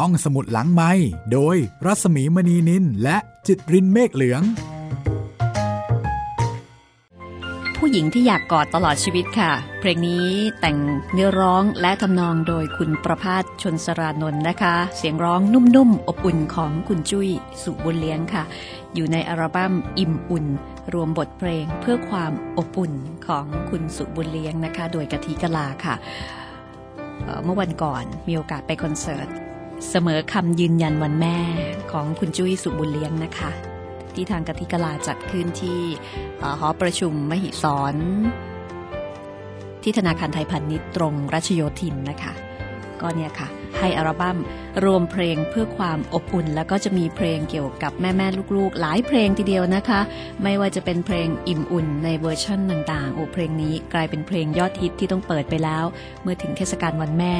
ห้องสมุดหลังไม้โดยรัสมีมณีนินและจิตรินเมฆเหลือง ผู้หญิงที่อยากกอดตลอดชีวิตค่ะ เพลงนี้แต่งเนื้อร้องและทำนองโดยคุณประพาสชนสรานนท์นะคะ เสียงร้องนุ่มๆ อบอุ่นของคุณจุ้ยสุบุญเลี้ยงค่ะ อยู่ในอัลบั้มอิ่มอุ่น รวมบทเพลงเพื่อความอบอุ่นของคุณสุบุญเลี้ยงนะคะ โดยกะทิกะลาค่ะเอ่อเมื่อวันก่อนมีโอกาสไปคอนเสิร์ต เสมอคำยืนยันวันแม่ของคุณจุ้ยสุบุญเลี้ยงนะคะ ที่ทางกติกาลาจัดขึ้นที่หอประชุมมหิศรที่ธนาคารไทยพาณิชย์ตรงรัชโยธินนะคะ ก็เนี่ยค่ะ ให้อัลบั้มรวมเพลงเพื่อความอบอุ่น แล้วก็จะมีเพลงเกี่ยวกับแม่แม่ลูกๆ หลายเพลงทีเดียวนะคะ ไม่ว่าจะเป็นเพลงอิ่มอุ่นในเวอร์ชั่นต่างๆ โอ้เพลงนี้กลายเป็นเพลงยอดฮิตที่ต้องเปิดไปแล้ว เมื่อถึงเทศกาลวันแม่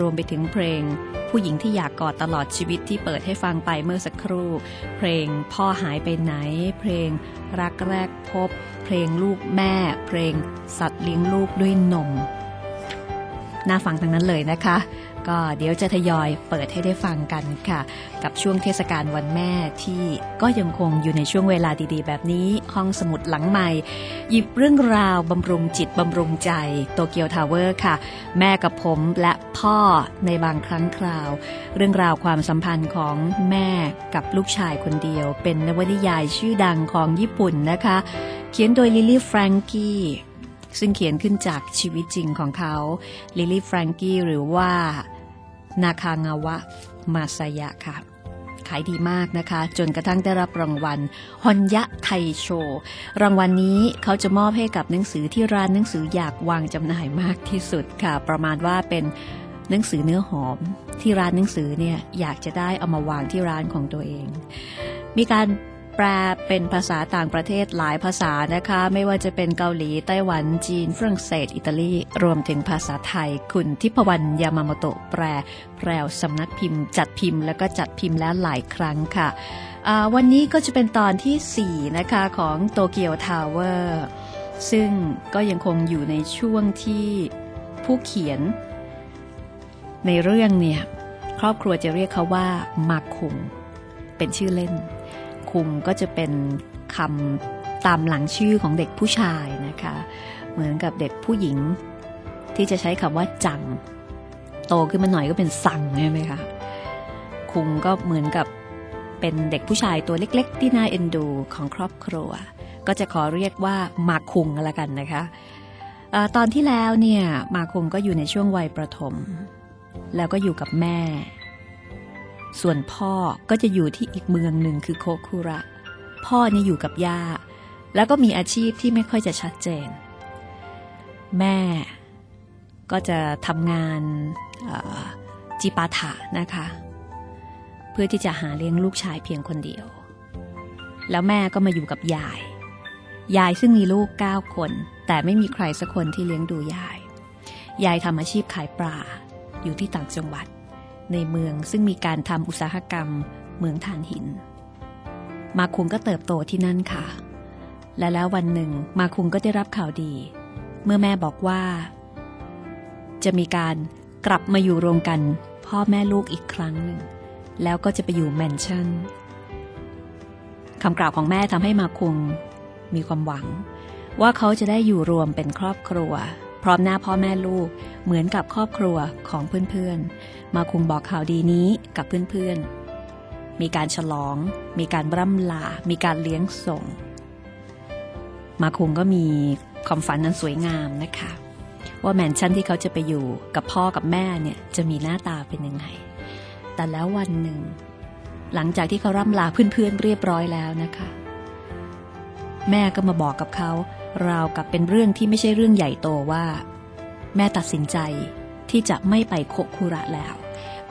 รวมไปถึงเพลง ผู้หญิงที่อยากกอดตลอดชีวิตที่เปิดให้ฟังไปเมื่อสักครู่ เพลงพ่อหายไปไหน เพลงรักแรกพบ เพลงลูกแม่ เพลงสัตว์เลี้ยงลูกด้วยนม น่าฟังทั้งนั้นเลยนะคะ ก็เดี๋ยวจะทยอยเปิดให้ได้ฟังกันค่ะ กับช่วงเทศกาลวันแม่ที่ก็ยังคงอยู่ในช่วงเวลาดีๆ แบบนี้ ห้องสมุดหลังใหม่ หยิบเรื่องราวบำรุงจิตบำรุงใจโตเกียวทาวเวอร์ค่ะ แม่กับผมและพ่อในบางครั้งคราว เรื่องราวความสัมพันธ์ของแม่กับลูกชายคนเดียว เป็นนวนิยายชื่อดังของญี่ปุ่นนะคะ เขียนโดยลิลลี่แฟรงกี้ ซึ่งเขียนขึ้นจากชีวิตจริงของเขาลิลลี่แฟรงกี้หรือว่านาคางาวะมาซายะค่ะขายดีมากนะคะ จนกระทั่งได้รับรางวัลฮอนยะไทโช รางวัลนนี้เขาจะมอบให้กับหนังสือที่ร้านหนังสืออยากวางจำหน่ายมากที่สุดค่ะ ประมาณว่าเป็นหนังสือเนื้อหอมที่ร้านหนังสือเนี่ยอยากจะได้เอามาวางที่ร้านของตัวเอง มีการ แปลเป็นภาษาต่างประเทศหลายภาษานะคะ ไม่ว่าจะเป็นเกาหลี ไต้หวัน จีน ฝรั่งเศส อิตาลี รวมถึงภาษาไทย คุณทิพวรรณยามาโมโตะแปลแพรวสำนักพิมพ์ จัดพิมพ์แล้วก็จัดพิมพ์แล้วหลายครั้งค่ะ วันนี้ก็จะเป็นตอนทีสี่ 4 นะคะของโตเกียวทาวเวอร์ซึ่งก็ยังคงอยู่ในช่วงที่ผู้เขียน ในเรื่องเนี่ยครอบครัวจะเรียกเขาว่ามาคุงเป็นชื่อเล่น คุงก็จะเป็นคำตามหลังชื่อของเด็กผู้ชายนะคะ เหมือนกับเด็กผู้หญิง ที่จะใช้คำว่าจัง โตขึ้นมาหน่อยก็เป็นสังใช่ไหมคะคุงก็เหมือนกับเป็นเด็กผู้ชายตัวเล็ก ๆ ที่น่าเอ็นดูของครอบครัว ก็จะขอเรียกว่ามาคุงละกันนะคะออตอนที่แล้วเนี่ยมาคุงก็อยู่ในช่วงวัยประถม แล้วก็อยู่กับแม่ ส่วนพ่อก็จะอยู่ที่อีกเมืองหนึ่งคือโคคุระ พ่อเนี่ยอยู่กับย่า แล้วก็มีอาชีพที่ไม่ค่อยจะชัดเจน แม่ก็จะทำงานจิปาถะนะคะ เพื่อที่จะหาเลี้ยงลูกชายเพียงคนเดียว แล้วแม่ก็มาอยู่กับยาย ยายซึ่งมีลูก 9 คน แต่ไม่มีใครสักคนที่เลี้ยงดูยาย ยายทำอาชีพขายปลาอยู่ที่ต่างจังหวัด ในเมืองซึ่งมีการทำอุตสาหกรรมเมืองถ่านหิน มาคุงก็เติบโตที่นั่นค่ะ และแล้ววันหนึ่งมาคุงก็ได้รับข่าวดี เมื่อแม่บอกว่า จะมีการกลับมาอยู่รวมกันพ่อแม่ลูกอีกครั้งหนึ่งแล้วก็จะไปอยู่แมนชั่นคำกล่าวของแม่ทำให้มาคุงมีความหวัง ว่าเขาจะได้อยู่รวมเป็นครอบครัว ร้อมหน้าพ่อแม่ลูก เหมือนกับครอบครัวของเพื่อนๆ มาคุงบอกข่าวดีนี้กับเพื่อนๆ มีการฉลอง มีการร่ำลา มีการเลี้ยงส่ง มาคุงก็มีความฝันนั้นสวยงามนะคะ ว่าแมนชั่นที่เขาจะไปอยู่กับพ่อกับแม่เนี่ยจะมีหน้าตาเป็นยังไง แต่แล้ววันหนึ่ง หลังจากที่เขาร่ำลาเพื่อนๆเรียบร้อยแล้วนะคะ แม่ก็มาบอกกับเขา ราวกับเป็นเรื่องที่ไม่ใช่เรื่องใหญ่โตว่า แม่ตัดสินใจที่จะไม่ไปโคคุระแล้ว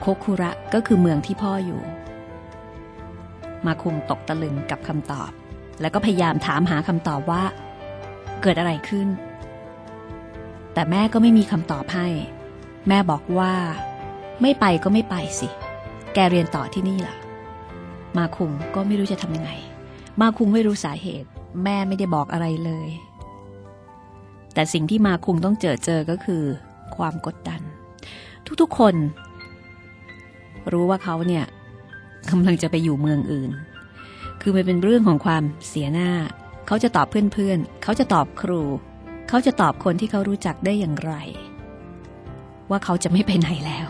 โคคุระก็คือเมืองที่พ่ออยู่ มาคุงตกตะลึงกับคำตอบ แล้วก็พยายามถามหาคำตอบว่า เกิดอะไรขึ้น แต่แม่ก็ไม่มีคำตอบให้ แม่บอกว่า ไม่ไปก็ไม่ไปสิ แกเรียนต่อที่นี่ล่ะ มาคุงก็ไม่รู้จะทำยังไง มาคุงไม่รู้สาเหตุ แม่ไม่ได้บอกอะไรเลย แต่สิ่งที่มาคุงต้องเจอเจอก็คือ ความกดดัน ทุกๆคน รู้ว่าเขาเนี่ยกำลังจะไปอยู่เมืองอื่น คือมันเป็นเรื่องของความเสียหน้า เขาจะตอบเพื่อนๆ เขาจะตอบครู เขาจะตอบคนที่เขารู้จักได้อย่างไร ว่าเขาจะไม่ไปไหนแล้ว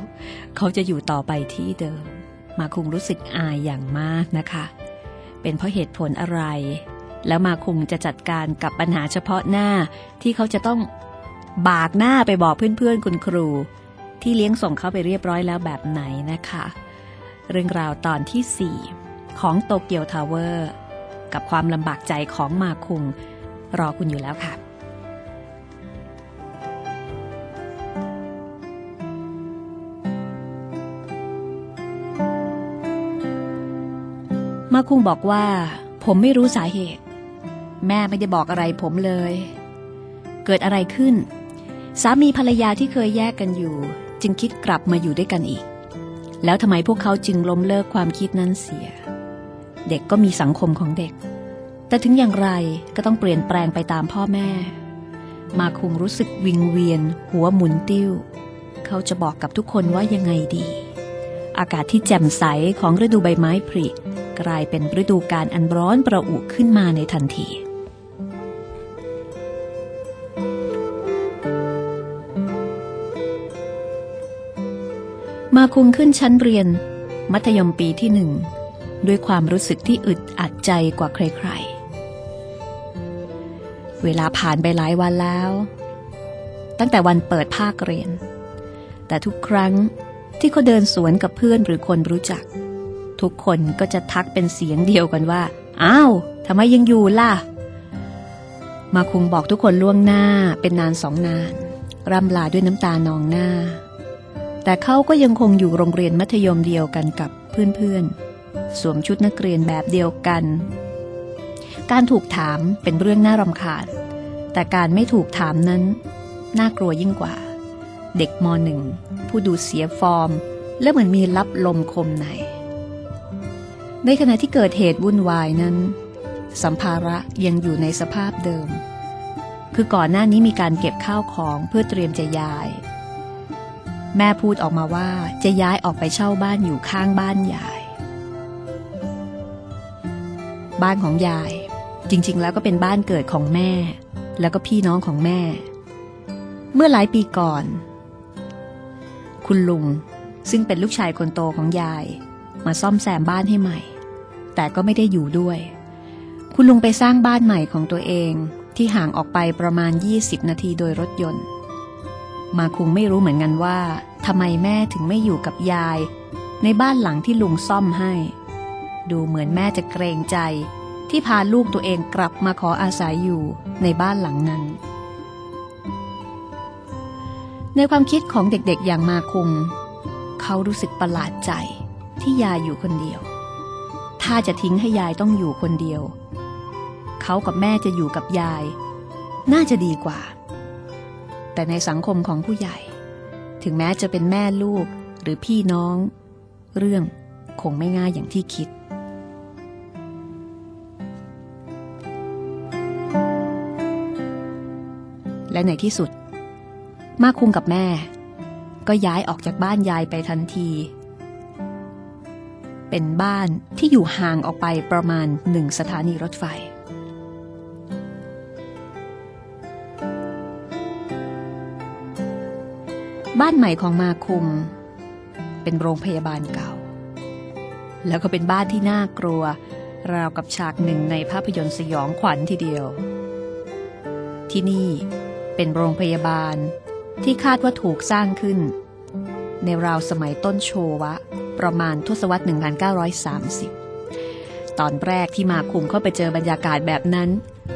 เขาจะอยู่ต่อไปที่เดิม มาคุงรู้สึกอายอย่างมากนะคะ เป็นเพราะเหตุผลอะไร แล้วมาคุงจะจัดการกับปัญหาเฉพาะหน้าที่เขาจะต้องบากหน้าไปบอกเพื่อนๆคุณครู ที่เลี้ยงส่งเขาไปเรียบร้อยแล้วแบบไหนนะคะ เรื่องราวตอนที่ 4 ของโตเกียวทาวเวอร์กับความลำบากใจของมาคุงรอคุณอยู่แล้วค่ะมาคุงบอกว่า ผมไม่รู้สาเหตุ แม่ไม่ได้บอกอะไรผมเลย เกิดอะไรขึ้น สามีภรรยาที่เคยแยกกันอยู่ จึงคิดกลับมาอยู่ด้วยกันอีก แล้วทำไมพวกเขาจึงล้มเลิกความคิดนั้นเสีย เด็กก็มีสังคมของเด็ก แต่ถึงอย่างไรก็ต้องเปลี่ยนแปลงไปตามพ่อแม่ มาคุงรู้สึกวิงเวียน หัวหมุนติ้ว เขาจะบอกกับทุกคนว่ายังไงดี อากาศที่แจ่มใสของฤดูใบไม้ผลิกลายเป็นฤดูการอันร้อนประอุขึ้นมาในทันที มาคุงขึ้นชั้นเรียน มัธยมปีที่หนึ่ง ด้วยความรู้สึกที่อึดอัดใจกว่าใครๆ เวลาผ่านไปหลายวันแล้ว ตั้งแต่วันเปิดภาคเรียน แต่ทุกครั้งที่เขาเดินสวนกับเพื่อนหรือคนรู้จัก ทุกคนก็จะทักเป็นเสียงเดียวกันว่า อ้าวทำไมยังอยู่ล่ะ มาคุงบอกทุกคนล่วงหน้าเป็นนานสองนาน ร่ำลาด้วยน้ำตานองหน้า แต่เขาก็ยังคงอยู่โรงเรียนมัธยมเดียวกันกับเพื่อนๆ สวมชุดนักเรียนแบบเดียวกัน การถูกถามเป็นเรื่องน่ารำคาญ แต่การไม่ถูกถามนั้น น่ากลัวยิ่งกว่า เด็กมหนึ่งผู้ดูเสียฟอร์ม และเหมือนมีลับลมคมในในขณะที่เกิดเหตุวุ่นวายนั้น สัมภาระยังอยู่ในสภาพเดิม คือก่อนหน้านี้มีการเก็บข้าวของเพื่อเตรียมจะย้าย แม่พูดออกมาว่าจะย้ายออกไปเช่าบ้านอยู่ข้างบ้านยาย บ้านของยาย จริง ๆ แล้วก็เป็นบ้านเกิดของแม่ แล้วก็พี่น้องของแม่ เมื่อหลายปีก่อน คุณลุงซึ่งเป็นลูกชายคนโตของยาย มาซ่อมแซมบ้านให้ใหม่ แต่ก็ไม่ได้อยู่ด้วย คุณลุงไปสร้างบ้านใหม่ของตัวเองที่ห่างออกไปประมาณ 20 นาทีโดยรถยนต์ มาคุงไม่รู้เหมือนกันว่าทำไมแม่ถึงไม่อยู่กับยาย ในบ้านหลังที่ลุงซ่อมให้ ดูเหมือนแม่จะเกรงใจ ที่พาลูกตัวเองกลับมาขออาศัยอยู่ในบ้านหลังนั้น ในความคิดของเด็กๆอย่างมาคุง เขารู้สึกประหลาดใจที่ยายอยู่คนเดียว ถ้าจะทิ้งให้ยายต้องอยู่คนเดียว เขากับแม่จะอยู่กับยาย น่าจะดีกว่า แต่ในสังคมของผู้ใหญ่ ถึงแม้จะเป็นแม่ลูกหรือพี่น้อง เรื่องคงไม่ง่ายอย่างที่คิด และในที่สุด มาคุงกับแม่ ก็ย้ายออกจากบ้านยายไปทันที เป็นบ้านที่อยู่ห่างออกไปประมาณหนึ่งสถานีรถไฟ บ้านใหม่ของมาคุม เป็นโรงพยาบาลเก่า แล้วก็เป็นบ้านที่น่ากลัว ราวกับฉากหนึ่งในภาพยนตร์สยองขวัญทีเดียว ที่นี่เป็นโรงพยาบาลที่คาดว่าถูกสร้างขึ้น ในราวสมัยต้นโชวะ ประมาณทศวรรษ 1930 ตอนแรกที่มาคุมเข้าไปเจอบรรยากาศแบบนั้น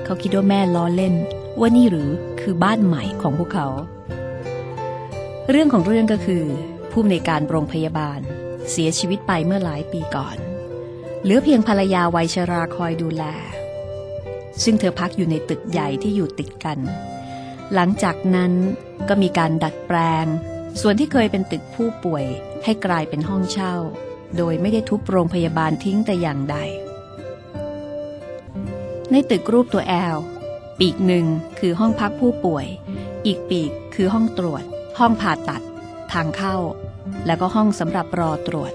เขาคิดว่าแม่ล้อเล่น ว่านี่หรือคือบ้านใหม่ของพวกเขา เรื่องของเรื่องก็คือผู้ในการโรงพยาบาล เสียชีวิตไปเมื่อหลายปีก่อน เหลือเพียงภรรยาวัยชราคอยดูแล ซึ่งเธอพักอยู่ในตึกใหญ่ที่อยู่ติดกัน หลังจากนั้นก็มีการดัดแปลง ส่วนที่เคยเป็นตึกผู้ป่วยให้กลายเป็นห้องเช่า โดยไม่ได้ทุบโรงพยาบาลทิ้งแต่อย่างใด ในตึกรูปตัวแอลปีกหนึ่งคือห้องพักผู้ป่วย อีกปีกคือห้องตรวจ ห้องผ่าตัด ทางเข้า แล้วก็ห้องสำหรับรอตรวจ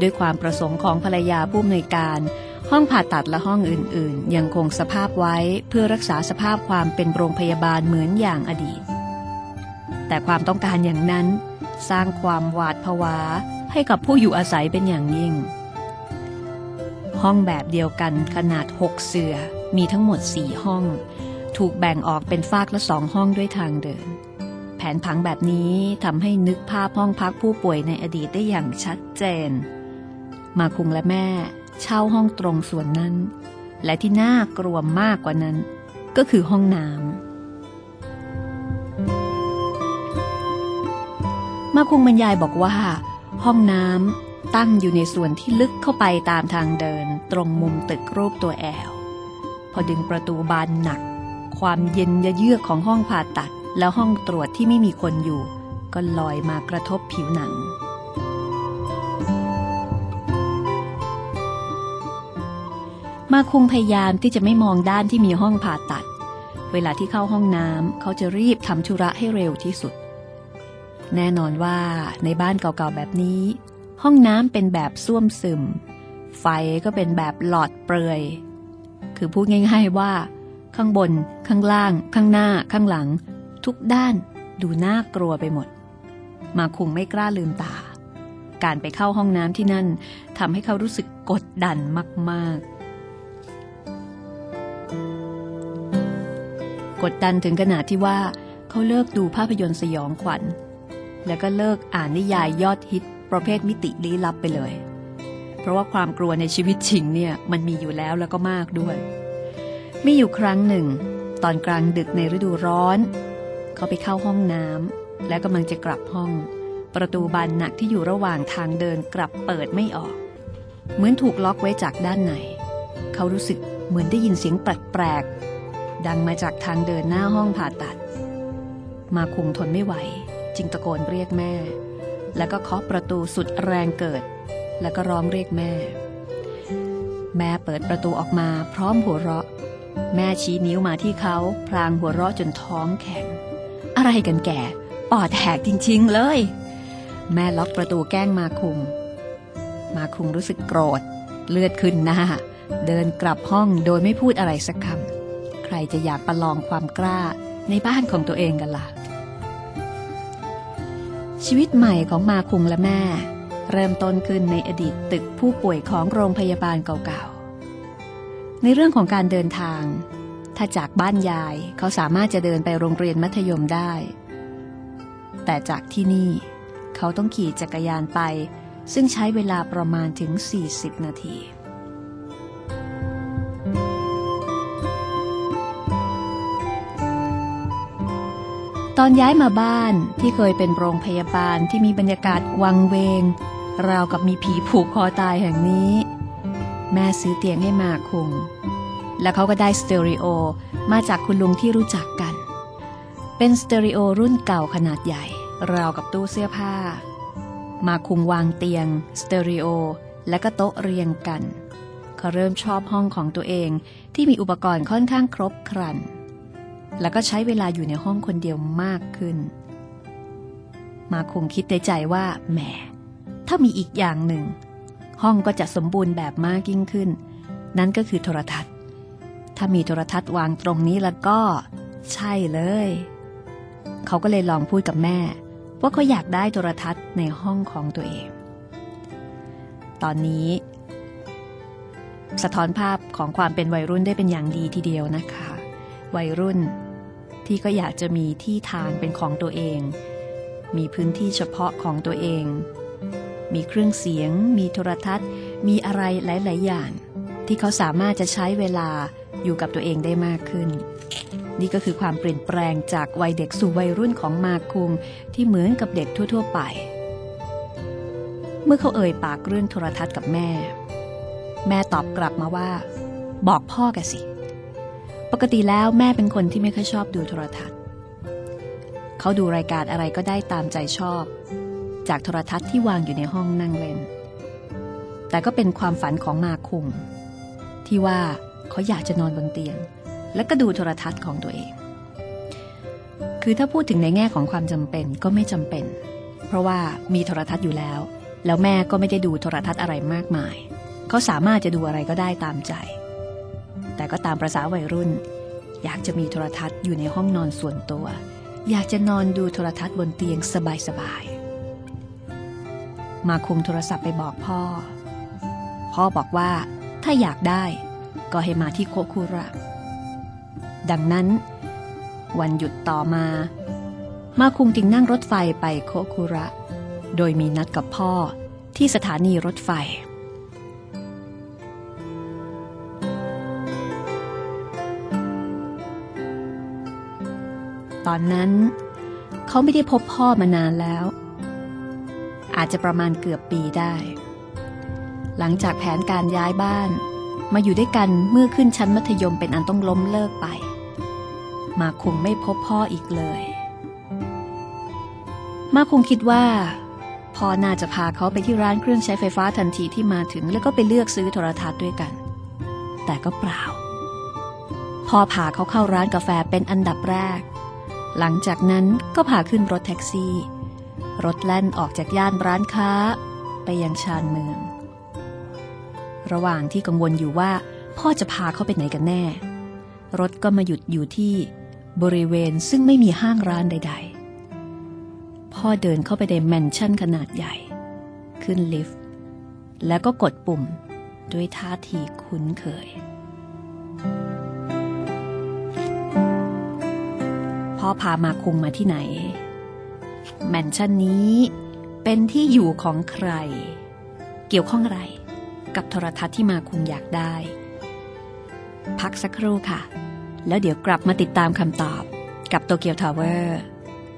ด้วยความประสงค์ของภรรยาผู้อำนวยการ ห้องผ่าตัดและห้องอื่น ๆ ยังคงสภาพไว้เพื่อรักษาสภาพความเป็นโรงพยาบาลเหมือนอย่างอดีต แต่ความต้องการอย่างนั้น สร้างความหวาดผวาให้กับผู้อยู่อาศัยเป็นอย่างยิ่ง ห้องแบบเดียวกันขนาดหกเสือมีทั้งหมดสี่ห้อง ถูกแบ่งออกเป็นฟากละสองห้องด้วยทางเดิน แผนผังแบบนี้ทำให้นึกภาพห้องพักผู้ป่วยในอดีตได้อย่างชัดเจน มาคุงและแม่เช่าห้องตรงส่วนนั้น และที่น่ากลัวมากกว่านั้น ก็คือห้องน้ำมาคุงบรรยายบอกว่า ห้องน้ำตั้งอยู่ในส่วนที่ลึกเข้าไปตามทางเดินตรงมุมตึกรูปตัวแอลพอดึงประตูบานหนัก ความเย็นยะเยือกของห้องผ่าตัด แล้วห้องตรวจที่ไม่มีคนอยู่ ก็ลอยมากระทบผิวหนัง มาคุงพยายามที่จะไม่มองด้านที่มีห้องผ่าตัด เวลาที่เข้าห้องน้ำเขาจะรีบทำธุระให้เร็วที่สุด แน่นอนว่าในบ้านเก่าๆแบบนี้ ห้องน้ำเป็นแบบส้วมซึม ไฟก็เป็นแบบหลอดเปลือยคือพูดง่าย ๆว่า ข้างบน ข้างล่าง ข้างหน้า ข้างหลัง ทุกด้านดูน่ากลัวไปหมด มาคุงไม่กล้าลืมตา การไปเข้าห้องน้ำที่นั่นทำให้เขารู้สึกกดดันมากๆ กดดันถึงขนาดที่ว่าเขาเลิกดูภาพยนตร์สยองขวัญ แล้วก็เลิกอ่านนิยายยอดฮิตประเภทมิติลี้ลับไปเลย เพราะว่าความกลัวในชีวิตจริงเนี่ยมันมีอยู่แล้วแล้วก็มากด้วย มีอยู่ครั้งหนึ่ง ตอนกลางดึกในฤดูร้อน เขาไปเข้าห้องน้ำและกำลังจะกลับห้อง ประตูบานหนักที่อยู่ระหว่างทางเดินกลับเปิดไม่ออก เหมือนถูกล็อกไว้จากด้านในเขารู้สึกเหมือนได้ยินเสียงแปลกๆดังมาจากทางเดินหน้าห้องผ่าตัด มาคุงทนไม่ไหว จึงตะโกนเรียกแม่ แล้วก็เคาะประตูสุดแรงเกิด แล้วก็ร้องเรียกแม่ แม่เปิดประตูออกมาพร้อมหัวเราะ แม่ชี้นิ้วมาที่เขา พลางหัวเราะจนท้องแข็ง อะไรกันแก่ปอดแหกจริงๆเลย แม่ล็อกประตูแกล้งมาคุง มาคุงรู้สึกโกรธ เลือดขึ้นหน้า เดินกลับห้องโดยไม่พูดอะไรสักคำใครจะอยากประลองความกล้าในบ้านของตัวเองกันล่ะ ชีวิตใหม่ของมาคุงและแม่ เริ่มต้นขึ้นในอดีตตึกผู้ป่วยของโรงพยาบาลเก่าๆในเรื่องของการเดินทาง ถ้าจากบ้านยายเขาสามารถจะเดินไปโรงเรียนมัธยมได้ แต่จากที่นี่ เขาต้องขี่จักรยานไป ซึ่งใช้เวลาประมาณถึง 40 นาทีตอนย้ายมาบ้านที่เคยเป็นโรงพยาบาลที่มีบรรยากาศวังเวง ราวกับมีผีผูกคอตายแห่งนี้ แม่ซื้อเตียงให้มาคุง แล้วเขาก็ได้สเตอริโอมาจากคุณลุงที่รู้จักกัน เป็นสเตอริโอรุ่นเก่าขนาดใหญ่ ราวกับตู้เสื้อผ้า มาคุงวางเตียง สเตอริโอ และก็โต๊ะเรียงกัน เขาเริ่มชอบห้องของตัวเองที่มีอุปกรณ์ค่อนข้างครบครัน แล้วก็ใช้เวลาอยู่ในห้องคนเดียวมากขึ้น มาคงคิดในใจว่าแหม ถ้ามีอีกอย่างหนึ่ง ห้องก็จะสมบูรณ์แบบมากยิ่งขึ้น นั่นก็คือโทรทัศน์ ถ้ามีโทรทัศน์วางตรงนี้แล้วก็ ใช่เลย เขาก็เลยลองพูดกับแม่ ว่าเขาอยากได้โทรทัศน์ในห้องของตัวเอง ตอนนี้ สะท้อนภาพของความเป็นวัยรุ่นได้เป็นอย่างดีทีเดียวนะคะ วัยรุ่นที่ก็อยากจะมีที่ทางเป็นของตัวเอง มีพื้นที่เฉพาะของตัวเอง มีเครื่องเสียง มีโทรทัศน์ มีอะไรหลาย ๆ อย่าง ที่เขาสามารถจะใช้เวลาอยู่กับตัวเองได้มากขึ้น นี่ก็คือความเปลี่ยนแปลงจากวัยเด็กสู่วัยรุ่นของมาคุงที่เหมือนกับเด็กทั่ว ๆ ไป เมื่อเขาเอ่ยปากเรื่องโทรทัศน์กับแม่ แม่ตอบกลับมาว่า บอกพ่อแกสิ ปกติแล้วแม่เป็นคนที่ไม่ค่อยชอบดูโทรทัศน์ เขาดูรายการอะไรก็ได้ตามใจชอบ จากโทรทัศน์ที่วางอยู่ในห้องนั่งเล่น แต่ก็เป็นความฝันของมาคุง ที่ว่าเขาอยากจะนอนบนเตียง แล้วก็ดูโทรทัศน์ของตัวเอง คือถ้าพูดถึงในแง่ของความจำเป็นก็ไม่จำเป็น เพราะว่ามีโทรทัศน์อยู่แล้ว แล้วแม่ก็ไม่ได้ดูโทรทัศน์อะไรมากมาย เขาสามารถจะดูอะไรก็ได้ตามใจ แต่ก็ตามประษาวัยรุ่น อยากจะมีโทรทัศน์อยู่ในห้องนอนส่วนตัว อยากจะนอนดูโทรทัศน์บนเตียงสบายๆมาคุงโทรศัพท์ไปบอกพ่อ พ่อบอกว่า ถ้าอยากได้ก็ให้มาที่โคคุระ ดังนั้น วันหยุดต่อมา มาคุงจึงนั่งรถไฟไปโคคุระ โดยมีนัดกับพ่อที่สถานีรถไฟตอนนั้น เขาไม่ได้พบพ่อมานานแล้ว อาจจะประมาณเกือบปีได้ หลังจากแผนการย้ายบ้าน มาอยู่ด้วยกันเมื่อขึ้นชั้นมัธยมเป็นอันต้องล้มเลิกไป มาคงไม่พบพ่ออีกเลย มาคงคิดว่าพ่อน่าจะพาเขาไปที่ร้านเครื่องใช้ไฟฟ้าทันทีที่มาถึง แล้วก็ไปเลือกซื้อโทรทัศน์ด้วยกัน แต่ก็เปล่า พ่อพาเขาเข้าร้านกาแฟเป็นอันดับแรก หลังจากนั้นก็พาขึ้นรถแท็กซี่ รถแล่นออกจากย่านร้านค้า ไปยังชานเมือง ระหว่างที่กังวลอยู่ว่า พ่อจะพาเขาไปไหนกันแน่ รถก็มาหยุดอยู่ที่บริเวณซึ่งไม่มีห้างร้านใด ๆ พ่อเดินเข้าไปในแมนชั่นขนาดใหญ่ ขึ้นลิฟต์ แล้วก็กดปุ่มด้วยท่าทีคุ้นเคย พ่อพามาคุงมาที่ไหน แมนชั่นนี้เป็นที่อยู่ของใคร เกี่ยวข้องอะไร กับโทรทัศน์ที่มาคุงอยากได้ พักสักครู่ค่ะ แล้วเดี๋ยวกลับมาติดตามคำตอบกับโตเกียวทาวเวอร์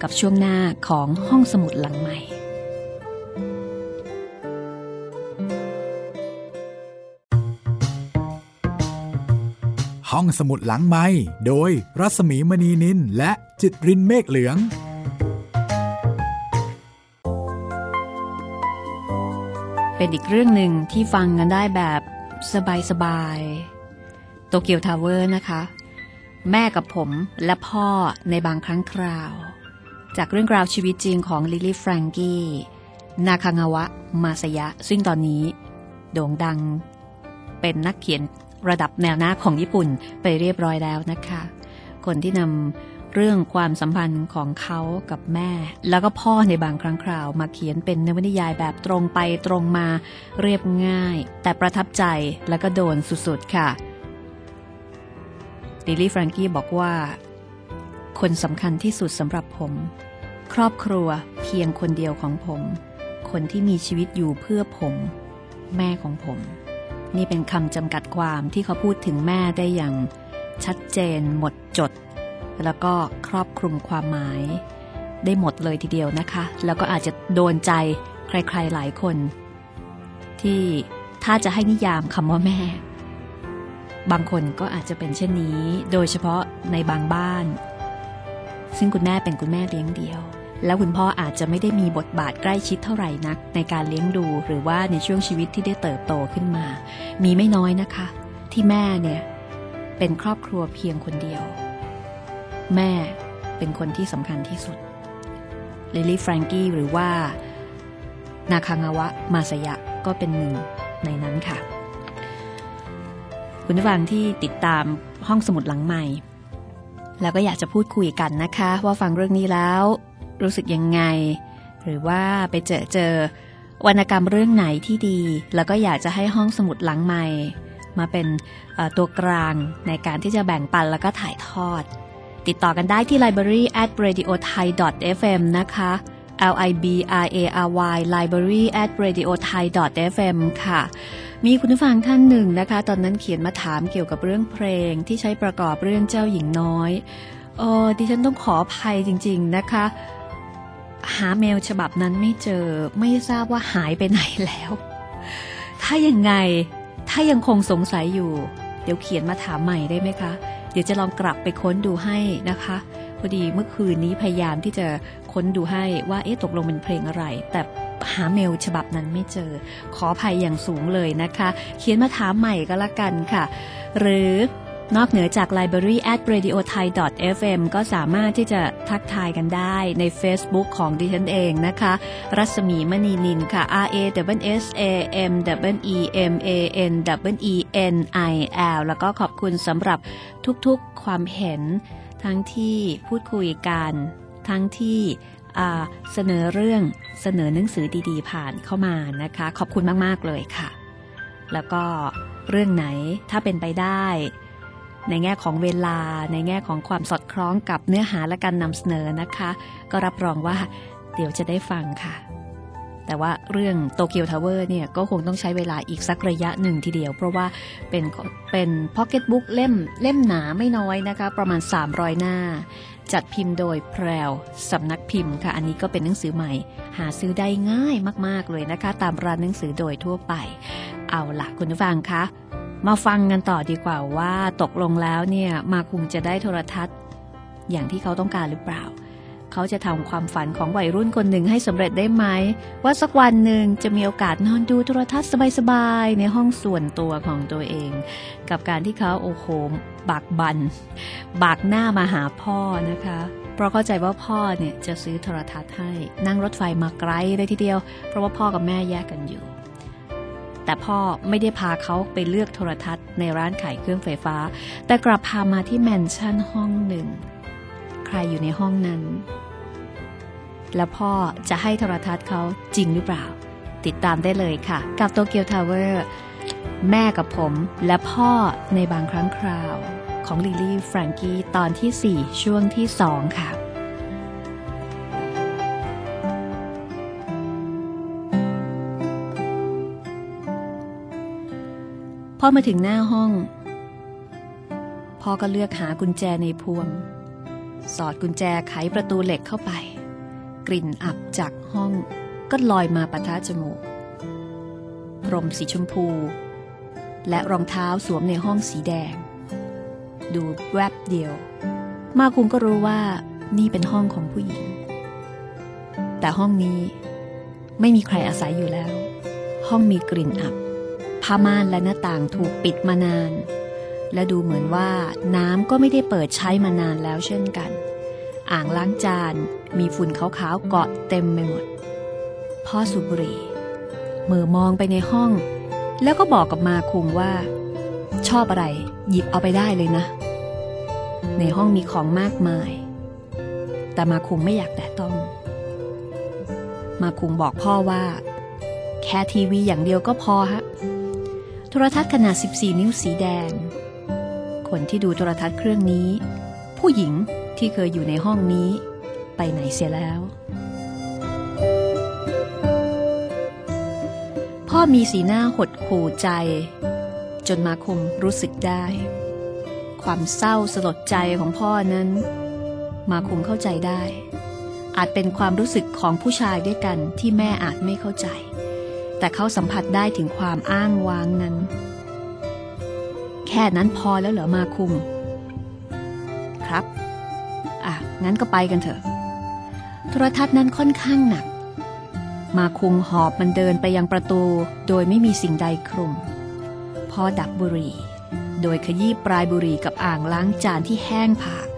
กับช่วงหน้าของห้องสมุดหลังไมค์ห้องสมุดหลังไมค์โดยรัศมีมณีนิลและจิตรินเมฆเหลือง เป็นอีกเรื่องหนึ่งที่ฟังกันได้แบบสบายๆโตเกียวทาวเวอร์นะคะ แม่กับผมและพ่อในบางครั้งคราว จากเรื่องราวชีวิตจริงของลิลลี่แฟรงกี้นาคางาวะ มาสยะ ซึ่งตอนนี้ โด่งดังเป็นนักเขียนระดับแนวหน้าของญี่ปุ่นไปเรียบร้อยแล้วนะคะ คนที่นำ เรื่องความสัมพันธ์ของเขากับแม่ แล้วก็พ่อในบางครั้งคราวมาเขียนเป็นนวนิยายแบบตรงไปตรงมาเรียบง่าย แต่ประทับใจแล้วก็โดนสุดๆค่ะลิลลี่แฟรงกี้บอกว่า คนสำคัญที่สุดสำหรับผม ครอบครัวเพียงคนเดียวของผม คนที่มีชีวิตอยู่เพื่อผม แม่ของผม นี่เป็นคำจำกัดความที่เขาพูดถึงแม่ได้อย่างชัดเจนหมดจด แล้วก็ครอบคลุมความหมาย ได้หมดเลยทีเดียวนะคะ แล้วก็อาจจะโดนใจใครๆหลายคน ที่ถ้าจะให้นิยามคำว่าแม่ บางคนก็อาจจะเป็นเช่นนี้ โดยเฉพาะในบางบ้าน ซึ่งคุณแม่เป็นคุณแม่เลี้ยงเดียว แล้วคุณพ่ออาจจะไม่ได้มีบทบาทใกล้ชิดเท่าไหร่นัก ในการเลี้ยงดูหรือว่าในช่วงชีวิตที่ได้เติบโตขึ้นมา มีไม่น้อยนะคะ ที่แม่เนี่ยเป็นครอบครัวเพียงคนเดียว แม่เป็นคนที่สำคัญที่สุดลิลลี่แฟรงกี้หรือว่านาคางาวะมาสยะก็เป็นหนึ่งในนั้นค่ะ คุณผู้ฟังที่ติดตามห้องสมุดหลังใหม่ แล้วก็อยากจะพูดคุยกันนะคะ ว่าฟังเรื่องนี้แล้ว รู้สึกยังไง หรือว่าไปเจอเจอวรรณกรรมเรื่องไหนที่ดี แล้วก็อยากจะให้ห้องสมุดหลังใหม่ มาเป็นตัวกลางในการที่จะแบ่งปันแล้วก็ถ่ายทอด ติดต่อกันได้ที่ library at radio thai fm นะคะ l i b r a r y library at radio thai fm ค่ะ มีคุณผู้ฟังท่านหนึ่งนะคะ ตอนนั้นเขียนมาถามเกี่ยวกับเรื่องเพลงที่ใช้ประกอบเรื่องเจ้าหญิงน้อยเออดิฉันต้องขออภัยจริง ๆนะคะ หาเมลฉบับนั้นไม่เจอไม่ทราบว่าหายไปไหนแล้ว ถ้ายังไงถ้ายังคงสงสัยอยู่ เดี๋ยวเขียนมาถามใหม่ได้ไหมคะ เดี๋ยวจะลองกลับไปค้นดูให้นะคะพอดีเมื่อคืนนี้พยายามที่จะค้นดูให้ว่าเอ๊ะตกลงเป็นเพลงอะไร แต่หาเมลฉบับนั้นไม่เจอ ขออภัยอย่างสูงเลยนะคะ เขียนมาถามใหม่ก็แล้วกันค่ะ หรือ นอกเหนือจาก library at radio thai fm ก็สามารถที่จะทักทายกันได้ใน Facebook ของดิฉันเองนะคะ รัศมีมณีนินค่ะ R A W S A M W E M A N W E N I L แล้วก็ขอบคุณสำหรับทุกๆความเห็น ทั้งที่พูดคุยกัน ทั้งที่เสนอเรื่องเสนอหนังสือดีๆ ผ่านเข้ามานะคะ ขอบคุณมาก ๆ เลยค่ะ แล้วก็เรื่องไหนถ้าเป็นไปได้ ในแง่ของเวลา ในแง่ของความสอดคล้องกับเนื้อหาและการนำเสนอนะคะ ก็รับรองว่าเดี๋ยวจะได้ฟังค่ะ แต่ว่าเรื่องโตเกียวทาวเวอร์เนี่ยก็คงต้องใช้เวลาอีกสักระยะหนึ่งทีเดียว เพราะว่าเป็นเป็นพ็อกเก็ตบุ๊กเล่มเล่มหนาไม่น้อยนะคะ ประมาณ 300 หน้า จัดพิมพ์โดยแพรวสำนักพิมพ์ค่ะ อันนี้ก็เป็นหนังสือใหม่ หาซื้อได้ง่ายมากๆเลยนะคะ ตามร้านหนังสือโดยทั่วไป เอาละคุณผู้ฟังคะ มาฟังกันต่อดีกว่าว่าตกลงแล้วเนี่ยมาคุงจะได้โทรทัศน์ อย่างที่เขาต้องการหรือเปล่า เขาจะทำความฝันของวัยรุ่นคนหนึ่งให้สำเร็จได้ไหม ว่าสักวันหนึ่งจะมีโอกาสนอนดูโทรทัศน์สบายๆในห้องส่วนตัวของตัวเอง กับการที่เขาโอ้โหบากบัน บากหน้ามาหาพ่อนะคะเพราะเข้าใจว่าพ่อเนี่ยจะซื้อโทรทัศน์ให้ นั่งรถไฟมาไกลเลยทีเดียว เพราะว่าพ่อกับแม่แยกกันอยู่ แต่พ่อไม่ได้พาเขาไปเลือกโทรทัศน์ในร้านขายเครื่องไฟฟ้า แต่กลับพามาที่แมนชั่นห้องหนึ่ง ใครอยู่ในห้องนั้น แล้วพ่อจะให้โทรทัศน์เขาจริงหรือเปล่า ติดตามได้เลยค่ะ กับโตเกียวทาวเวอร์แม่กับผมและพ่อในบางครั้งคราว ของลิลี่ แฟรงกี้ ตอนที่ 4 ช่วงที่ 2 ค่ะ อมาถึงหน้าห้อง พ่อก็เลือกหากุญแจในพวง สอดกุญแจไขประตูเหล็กเข้าไป กลิ่นอับจากห้องก็ลอยมาปะทะจมูก พรมสีชมพู และรองเท้าสวมในห้องสีแดง ดูแวบเดียว มาคุงก็รู้ว่านี่เป็นห้องของผู้หญิง แต่ห้องนี้ไม่มีใครอาศัยอยู่แล้ว ห้องมีกลิ่นอับ ผ้าม่านและหน้าต่างถูกปิดมานาน และดูเหมือนว่าน้ำก็ไม่ได้เปิดใช้มานานแล้วเช่นกัน อ่างล้างจานมีฝุ่นขาวๆเกาะเต็มไปหมด พ่อสุบุรีมือมองไปในห้อง แล้วก็บอกกับมาคุงว่า ชอบอะไร หยิบเอาไปได้เลยนะ ในห้องมีของมากมาย แต่มาคุงไม่อยากแตะต้อง มาคุงบอกพ่อว่า แค่ทีวีอย่างเดียวก็พอฮะ โทรทัศน์ขนาด 14 นิ้วสีแดง คนที่ดูโทรทัศน์เครื่องนี้ ผู้หญิงที่เคยอยู่ในห้องนี้ ไปไหนเสียแล้ว พ่อมีสีหน้าหดหู่ใจ จนมาคงรู้สึกได้ ความเศร้าสลดใจของพ่อนั้น มาคงเข้าใจได้ อาจเป็นความรู้สึกของผู้ชายด้วยกันที่แม่อาจไม่เข้าใจ แต่เขาสัมผัสได้ถึงความอ้างว้างนั้น แค่นั้นพอแล้วเหรอมาคุงครับ อะ งั้นก็ไปกันเถอะ โทรทัศน์นั้นค่อนข้างหนัก มาคุงหอบมันเดินไปยังประตู โดยไม่มีสิ่งใดคลุม พอดับบุหรี่ โดยขยี้ปลายบุหรี่กับอ่างล้างจานที่แห้งผาก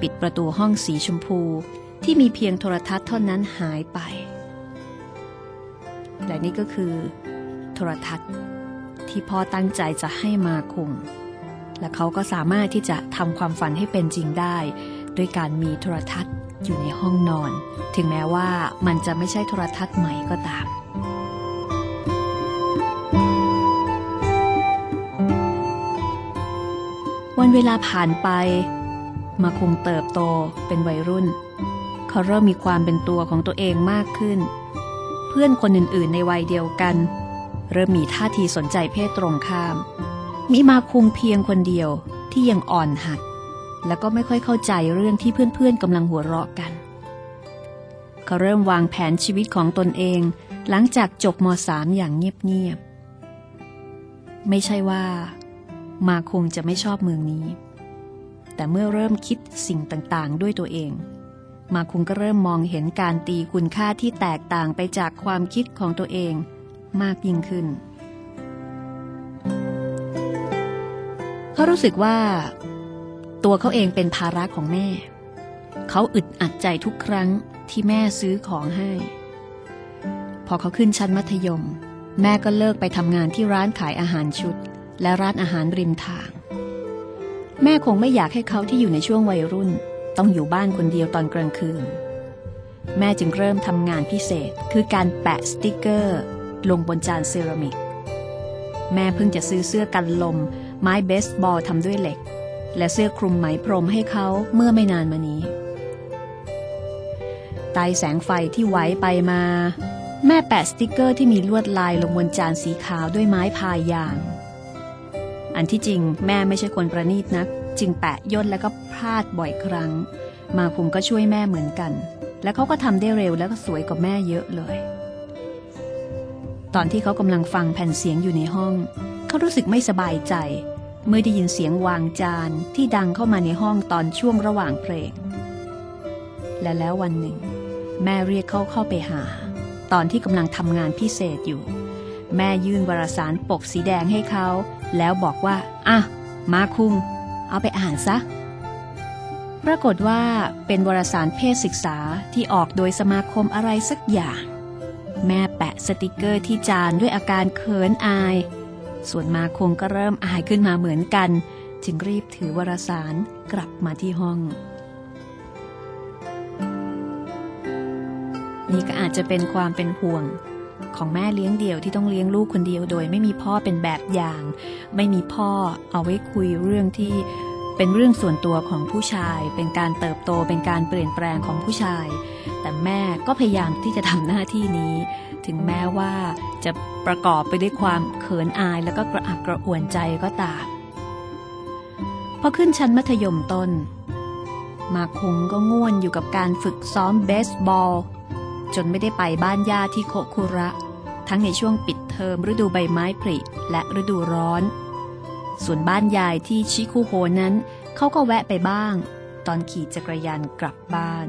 ปิดประตูห้องสีชมพูที่มีเพียงโทรทัศน์เท่านั้นหายไป และนี่ก็คือ โทรทัศน์ ที่พ่อตั้งใจจะให้มาคง และเขาก็สามารถที่จะทำความฝันให้เป็นจริงได้ด้วยการมีโทรทัศน์อยู่ในห้องนอน ถึงแม้ว่ามันจะไม่ใช่โทรทัศน์ใหม่ก็ตามวันเวลาผ่านไป มาคงเติบโตเป็นวัยรุ่น เขาเริ่มมีความเป็นตัวของตัวเองมากขึ้น พื่อนคนอื่นๆ ในวัยเดียวกัน เริ่มมีท่าทีสนใจเพศตรงข้ามมีมาคุงเพียงคนเดียวที่ยังอ่อนหัด และก็ไม่ค่อยเข้าใจเรื่องที่เพื่อนๆกำลังหัวเราะกัน เขาเริ่มวางแผนชีวิตของตนเอง หลังจากจบมสามอย่างเงียบๆ ไม่ใช่ว่า มาคงจะไม่ชอบเมืองนี้ แต่เมื่อเริ่มคิดสิ่งต่างๆ ด้วยตัวเอง มาคุงก็เริ่มมองเห็นการตีคุณค่าที่แตกต่างไปจากความคิดของตัวเองมากยิ่งขึ้น เขารู้สึกว่า ตัวเขาเองเป็นภาระของแม่ เขาอึดอัดใจทุกครั้งที่แม่ซื้อของให้ พอเขาขึ้นชั้นมัธยม แม่ก็เลิกไปทำงานที่ร้านขายอาหารชุด และร้านอาหารริมทาง แม่คงไม่อยากให้เขาที่อยู่ในช่วงวัยรุ่น ต้องอยู่บ้านคนเดียวตอนกลางคืน แม่จึงเริ่มทำงานพิเศษคือการแปะสติกเกอร์ ลงบนจานเซรามิก แม่เพิ่งจะซื้อเสื้อกันลม ไม้เบสบอลทำด้วยเหล็ก และเสื้อคลุมไหมพรมให้เขาเมื่อไม่นานมานี้ไตแสงไฟที่ไหวไปมา แม่แปะสติกเกอร์ที่มีลวดลายลงบนจานสีขาวด้วยไม้พายยาง อันที่จริงแม่ไม่ใช่คนประณีตนัก จึงแปะย่นแล้วก็พลาดบ่อยครั้ง มาคุมก็ช่วยแม่เหมือนกัน และเขาก็ทำได้เร็วแล้วก็สวยกว่าแม่เยอะเลย ตอนที่เขากำลังฟังแผ่นเสียงอยู่ในห้อง เขารู้สึกไม่สบายใจ เมื่อได้ยินเสียงวางจานที่ดังเข้ามาในห้องตอนช่วงระหว่างเพลง และแล้ววันหนึ่ง แม่เรียกเขาเข้าไปหา ตอนที่กำลังทำงานพิเศษอยู่ แม่ยื่นวารสารปกสีแดงให้เขาแล้วบอกว่า อะ มาคุง เอาไปอ่านซะ ปรากฏว่าเป็นวารสารเพศศึกษาที่ออกโดยสมาคมอะไรสักอย่าง แม่แปะสติกเกอร์ที่จานด้วยอาการเขินอาย ส่วนมาคงก็เริ่มอายขึ้นมาเหมือนกัน จึงรีบถือวารสารกลับมาที่ห้อง นี่ก็อาจจะเป็นความเป็นห่วง ของแม่เลี้ยงเดี่ยวที่ต้องเลี้ยงลูกคนเดียวโดยไม่มีพ่อเป็นแบบอย่าง ไม่มีพ่อเอาไว้คุยเรื่องที่เป็นเรื่องส่วนตัวของผู้ชาย เป็นการเติบโตเป็นการเปลี่ยนแปลงของผู้ชาย แต่แม่ก็พยายามที่จะทำหน้าที่นี้ ถึงแม้ว่าจะประกอบไปด้วยความเขินอายแล้วก็กระอักกระอ่วนใจก็ตามพอขึ้นชั้นมัธยมต้น มาคงก็ง่วนอยู่กับการฝึกซ้อมเบสบอล จนไม่ได้ไปบ้านย่าที่โคคุระ ทั้งในช่วงปิดเทอมฤดูใบไม้ผลิและฤดูร้อน ส่วนบ้านยายที่ชิคุโฮนั้นเขาก็แวะไปบ้าง ตอนขี่จักรยานกลับบ้าน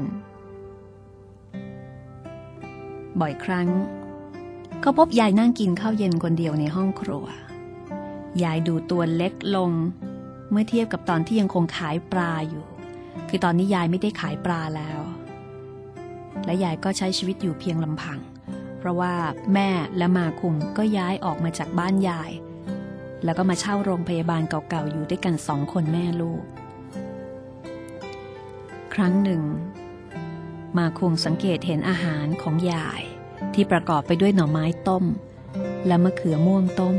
บ่อยครั้ง เขาพบยายนั่งกินข้าวเย็นคนเดียวในห้องครัว ยายดูตัวเล็กลง เมื่อเทียบกับตอนที่ยังคงขายปลาอยู่ คือตอนนี้ยายไม่ได้ขายปลาแล้ว และยายก็ใช้ชีวิตอยู่เพียงลำพัง เพราะว่าแม่และมาคุมก็ย้ายออกมาจากบ้านยาย แล้วก็มาเช่าโรงพยาบาลเก่าๆอยู่ด้วยกันสองคนแม่ลูก ครั้งหนึ่ง มาคุงสังเกตเห็นอาหารของยายที่ประกอบไปด้วยหน่อไม้ต้ม และมะเขือม่วงต้ม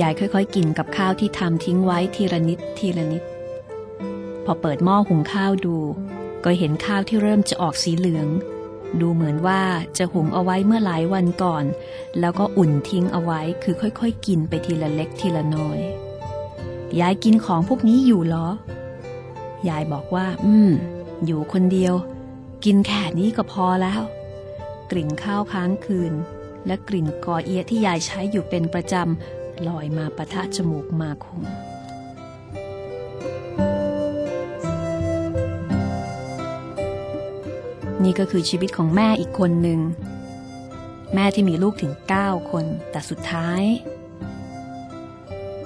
ยายค่อยๆ กินกับข้าวที่ทำทิ้งไว้ทีละนิดทีละนิด พอเปิดหม้อหุงข้าวดู ก็เห็นข้าวที่เริ่มจะออกสีเหลือง ดูเหมือนว่าจะหุงเอาไว้เมื่อหลายวันก่อน แล้วก็อุ่นทิ้งเอาไว้คือค่อยๆ กินไปทีละเล็กทีละน้อยยายกินของพวกนี้อยู่หรอ ยายบอกว่า อืม อยู่คนเดียว กินแค่นี้ก็พอแล้ว กลิ่นข้าวค้างคืน และกลิ่นกอเอียที่ยายใช้อยู่เป็นประจำลอยมาปะทะจมูกมาคุง นี่ก็คือชีวิตของแม่อีกคนหนึ่ง แม่ที่มีลูกถึง 9 คน แต่สุดท้าย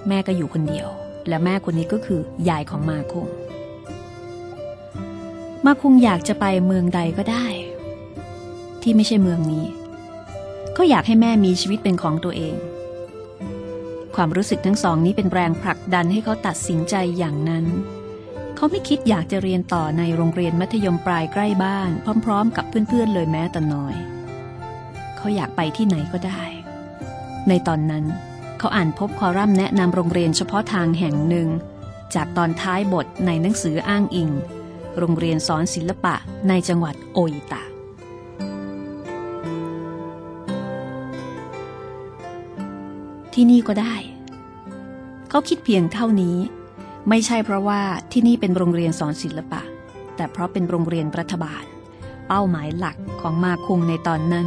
แม่ก็อยู่คนเดียว และแม่คนนี้ก็คือยายของมาคง มาคงอยากจะไปเมืองใดก็ได้ ที่ไม่ใช่เมืองนี้เขาอยากให้แม่มีชีวิตเป็นของตัวเอง ความรู้สึกทั้งสองนี้เป็นแรงผลักดันให้เขาตัดสินใจอย่างนั้น เขาไม่คิดอยากจะเรียนต่อในโรงเรียนมัธยมปลายใกล้บ้าน พร้อม ๆ กับเพื่อนๆเลยแม้แต่น้อย เขาอยากไปที่ไหนก็ได้ ในตอนนั้น เขาอ่านพบคอรัมน์แนะนำโรงเรียนเฉพาะทางแห่งหนึ่ง จากตอนท้ายบทในหนังสืออ้างอิง โรงเรียนสอนศิลปะในจังหวัดโออิตะที่นี่ก็ได้ เขาคิดเพียงเท่านี้ ไม่ใช่เพราะว่า ที่นี่เป็นโรงเรียนสอนศิลปะ แต่เพราะเป็นโรงเรียนรัฐบาล เป้าหมายหลักของมาคุงในตอนนั้น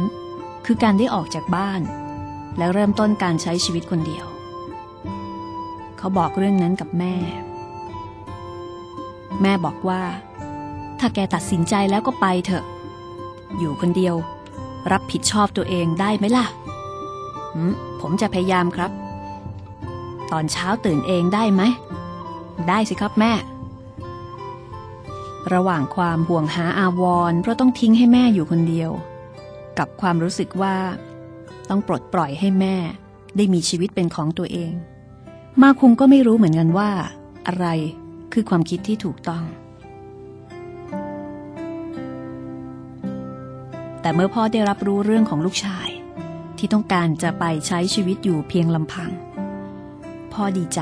คือการได้ออกจากบ้าน และเริ่มต้นการใช้ชีวิตคนเดียว เขาบอกเรื่องนั้นกับแม่ แม่บอกว่า ถ้าแกตัดสินใจแล้วก็ไปเถอะ อยู่คนเดียว รับผิดชอบตัวเองได้ไหมล่ะผมจะพยายามครับ ตอนเช้าตื่นเองได้ไหมได้สิครับแม่ ระหว่างความห่วงหาอาวรเพราะต้องทิ้งให้แม่อยู่คนเดียว กับความรู้สึกว่า ต้องปลดปล่อยให้แม่ ได้มีชีวิตเป็นของตัวเอง มาคุงก็ไม่รู้เหมือนกันว่า อะไรคือความคิดที่ถูกต้อง แต่เมื่อพ่อได้รับรู้เรื่องของลูกชาย ที่ต้องการจะไปใช้ชีวิตอยู่เพียงลำพัง พ่อดีใจ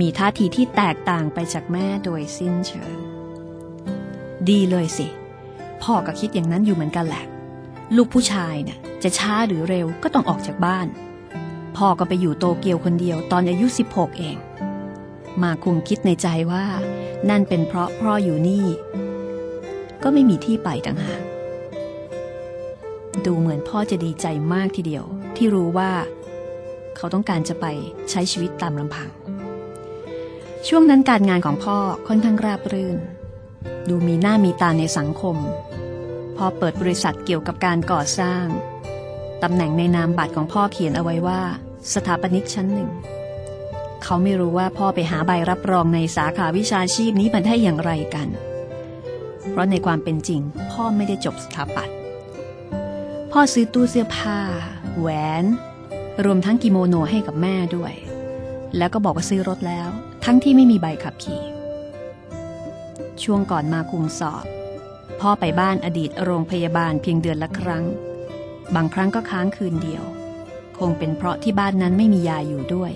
มีท่าทีที่แตกต่างไปจากแม่โดยสิ้นเชิง ดีเลยสิ พ่อก็คิดอย่างนั้นอยู่เหมือนกันแหละ ลูกผู้ชายเนี่ยจะช้าหรือเร็วก็ต้องออกจากบ้าน พ่อก็ไปอยู่โตเกียวคนเดียวตอนอายุ 16 เอง มาคุงคิดในใจว่า นั่นเป็นเพราะพ่ออยู่นี่ ก็ไม่มีที่ไปต่างหากดูเหมือนพ่อจะดีใจมากทีเดียว ที่รู้ว่า เขาต้องการจะไปใช้ชีวิตตามลำพัง ช่วงนั้นการงานของพ่อค่อนข้างราบรื่น ดูมีหน้ามีตาในสังคม พอเปิดบริษัทเกี่ยวกับการก่อสร้าง ตำแหน่งในนามบัตรของพ่อเขียนเอาไว้ว่า สถาปนิกชั้นหนึ่ง เขาไม่รู้ว่าพ่อไปหาใบรับรองในสาขาวิชาชีพนี้มันได้อย่างไรกัน เพราะในความเป็นจริง พ่อไม่ได้จบสถาปัตย์พ่อซื้อตู้เสื้อผ้า แหวน รวมทั้งกิโมโนให้กับแม่ด้วย แล้วก็บอกว่าซื้อรถแล้ว ทั้งที่ไม่มีใบขับขี่ ช่วงก่อนมาคุมสอบ พ่อไปบ้านอดีตโรงพยาบาลเพียงเดือนละครั้ง บางครั้งก็ค้างคืนเดียว คงเป็นเพราะที่บ้านนั้นไม่มียาอยู่ด้วย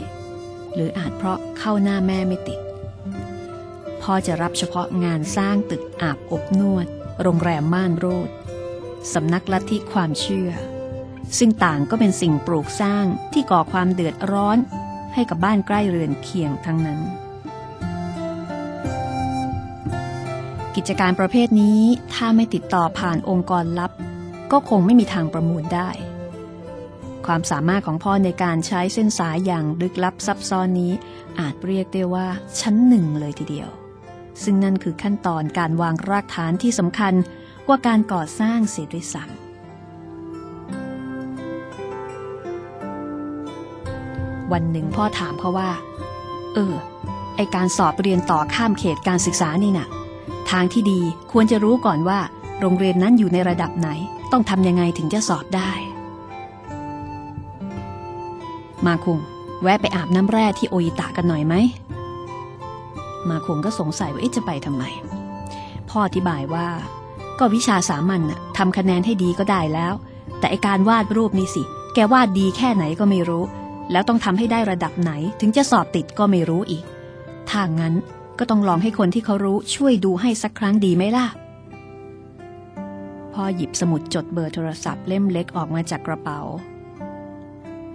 หรืออาจเพราะเข้าหน้าแม่ไม่ติด พ่อจะรับเฉพาะงานสร้างตึกอาบอบนวด โรงแรมม่านรูดสำนักลัทธิความเชื่อ ซึ่งต่างก็เป็นสิ่งปลูกสร้างที่ก่อความเดือดร้อนให้กับบ้านใกล้เรือนเคียงทั้งนั้น กิจการประเภทนี้ถ้าไม่ติดต่อผ่านองค์กรลับ ก็คงไม่มีทางประมูลได้ ความสามารถของพ่อในการใช้เส้นสายอย่างลึกลับซับซ้อนนี้ อาจเรียกได้ว่าชั้นหนึ่งเลยทีเดียว ซึ่งนั่นคือขั้นตอนการวางรากฐานที่สำคัญกว่าการก่อสร้างเสียด้วยซ้ำวันหนึ่งพ่อถามเขาว่า เออ ไอการสอบเรียนต่อข้ามเขตการศึกษานี่นะ่ะ ทางที่ดีควรจะรู้ก่อนว่า โรงเรียนนั้นอยู่ในระดับไหน ต้องทำยังไงถึงจะสอบได้ มาคุงแวะไปอาบน้ำแร่ที่โออิตะกันหน่อยไหม มาคุงก็สงสัยว่าจะไปทำไม พ่ออธิบายว่า ก็วิชาสามัญน่ะทำคะแนนให้ดีก็ได้แล้ว แต่ไอการวาดรูปนี่สิ แกวาดดีแค่ไหนก็ไม่รู้ แล้วต้องทำให้ได้ระดับไหนถึงจะสอบติดก็ไม่รู้อีกถ้างั้น ก็ต้องลองให้คนที่เขารู้ช่วยดูให้สักครั้งดีไหมล่ะ พ่อหยิบสมุดจดเบอร์โทรศัพท์เล่มเล็กออกมาจากกระเป๋า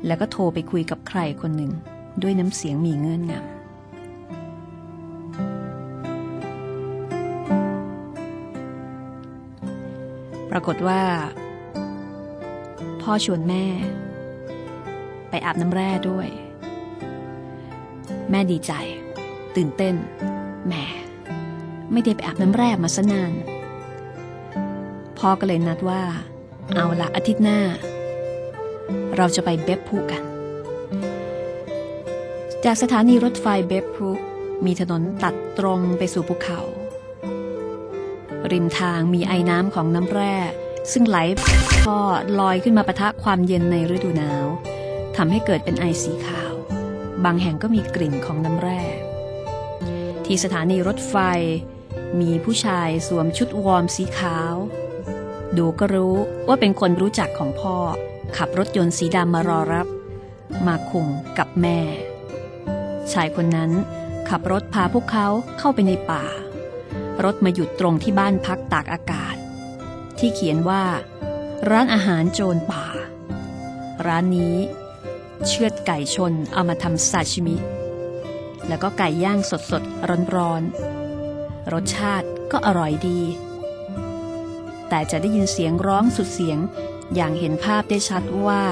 แล้วก็โทรไปคุยกับใครคนหนึ่ง ด้วยน้ำเสียงมีเงื่อนงำปรากฏว่า พ่อชวนแม่ ไปอาบน้ำแร่ด้วย แม่ดีใจ ตื่นเต้นแหมไม่ได้ไปอาบน้ำแร่มาซะนานพ่อก็เลยนัดว่า เอาละอาทิตย์หน้า เราจะไปเบปพูกัน จากสถานีรถไฟเบปพูมีถนนตัดตรงไปสู่ภูเขา ริมทางมีไอ้น้ำของน้ำแร่ ซึ่งไหลพ่อลอยขึ้นมาปะทะความเย็นในฤดูหนาวทำให้เกิดเป็นไอสีขาว บางแห่งก็มีกลิ่นของน้ำแร่ ที่สถานีรถไฟ มีผู้ชายสวมชุดวอร์มสีขาว ดูก็รู้ว่าเป็นคนรู้จักของพ่อ ขับรถยนต์สีดำมารอรับ มาคุงกับแม่ ชายคนนั้นขับรถพาพวกเขาเข้าไปในป่า รถมาหยุดตรงที่บ้านพักตากอากาศ ที่เขียนว่า ร้านอาหารโจรป่า ร้านนี้ เชือดไก่ชนเอามาทำซาชิมิ แล้วก็ไก่ย่างสดสดร้อนร้อนๆ รสชาติก็อร่อยดี แต่จะได้ยินเสียงร้องสุดเสียงอย่างเห็นภาพได้ชัดว่า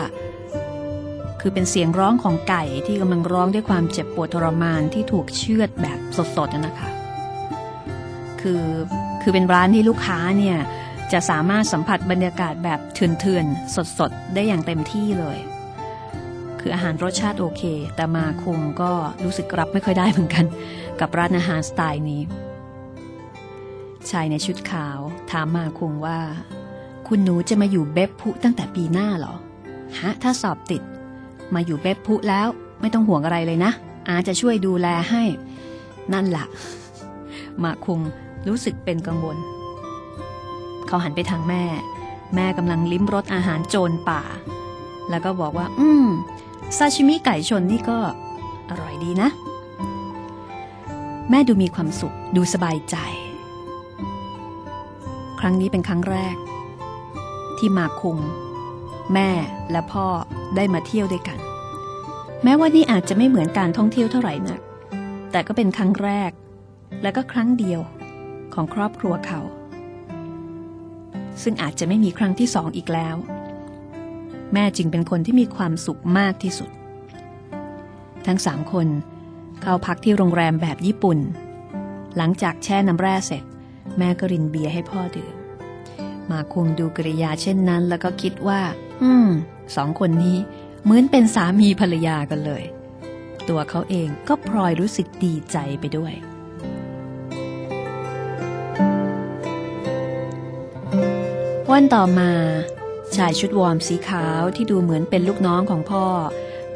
คือเป็นเสียงร้องของไก่ที่กำลังร้องด้วยความเจ็บปวดทรมานที่ถูกเชือดแบบสดๆนะคะ คือคือเป็นร้านที่ลูกค้าเนี่ยจะสามารถสัมผัสบรรยากาศแบบเถื่อนๆ สดๆ ได้อย่างเต็มที่เลย คืออาหารรสชาติโอเค แต่มาคงก็รู้สึกรับไม่ค่อยได้เหมือนกัน กับร้านอาหารสไตล์นี้ ชายในชุดขาวถามมาคงว่า คุณหนูจะมาอยู่เบบพุตั้งแต่ปีหน้าหรอ ฮะ ถ้าสอบติด มาอยู่เบบพุแล้วไม่ต้องห่วงอะไรเลยนะ อาจะช่วยดูแลให้ นั่นละ่ะ มาคงรู้สึกเป็นกังวล เขาหันไปทางแม่ แม่กำลังลิ้มรสอาหารโจรป่าแล้วก็บอกว่า อืม ซาชิมิไก่ชนนี่ก็อร่อยดีนะ แม่ดูมีความสุขดูสบายใจ ครั้งนี้เป็นครั้งแรก ที่มาคุง แม่และพ่อได้มาเที่ยวด้วยกัน แม้ว่านี่อาจจะไม่เหมือนการท่องเที่ยวเท่าไหร่นัก แต่ก็เป็นครั้งแรก และก็ครั้งเดียวของครอบครัวเขา ซึ่งอาจจะไม่มีครั้งที่สองอีกแล้ว แม่จึงเป็นคนที่มีความสุขมากที่สุด ทั้งสามคนเข้าพักที่โรงแรมแบบญี่ปุ่น หลังจากแช่น้ำแร่เสร็จ แม่ก็รินเบียร์ให้พ่อดื่ม มาคุงดูกริยาเช่นนั้น แล้วก็คิดว่า อืมสองคนนี้เหมือนเป็นสามีภรรยากันเลย ตัวเขาเองก็พลอยรู้สึกดีใจไปด้วยวันต่อมา ชายชุดวอร์มสีขาวที่ดูเหมือนเป็นลูกน้องของพ่อ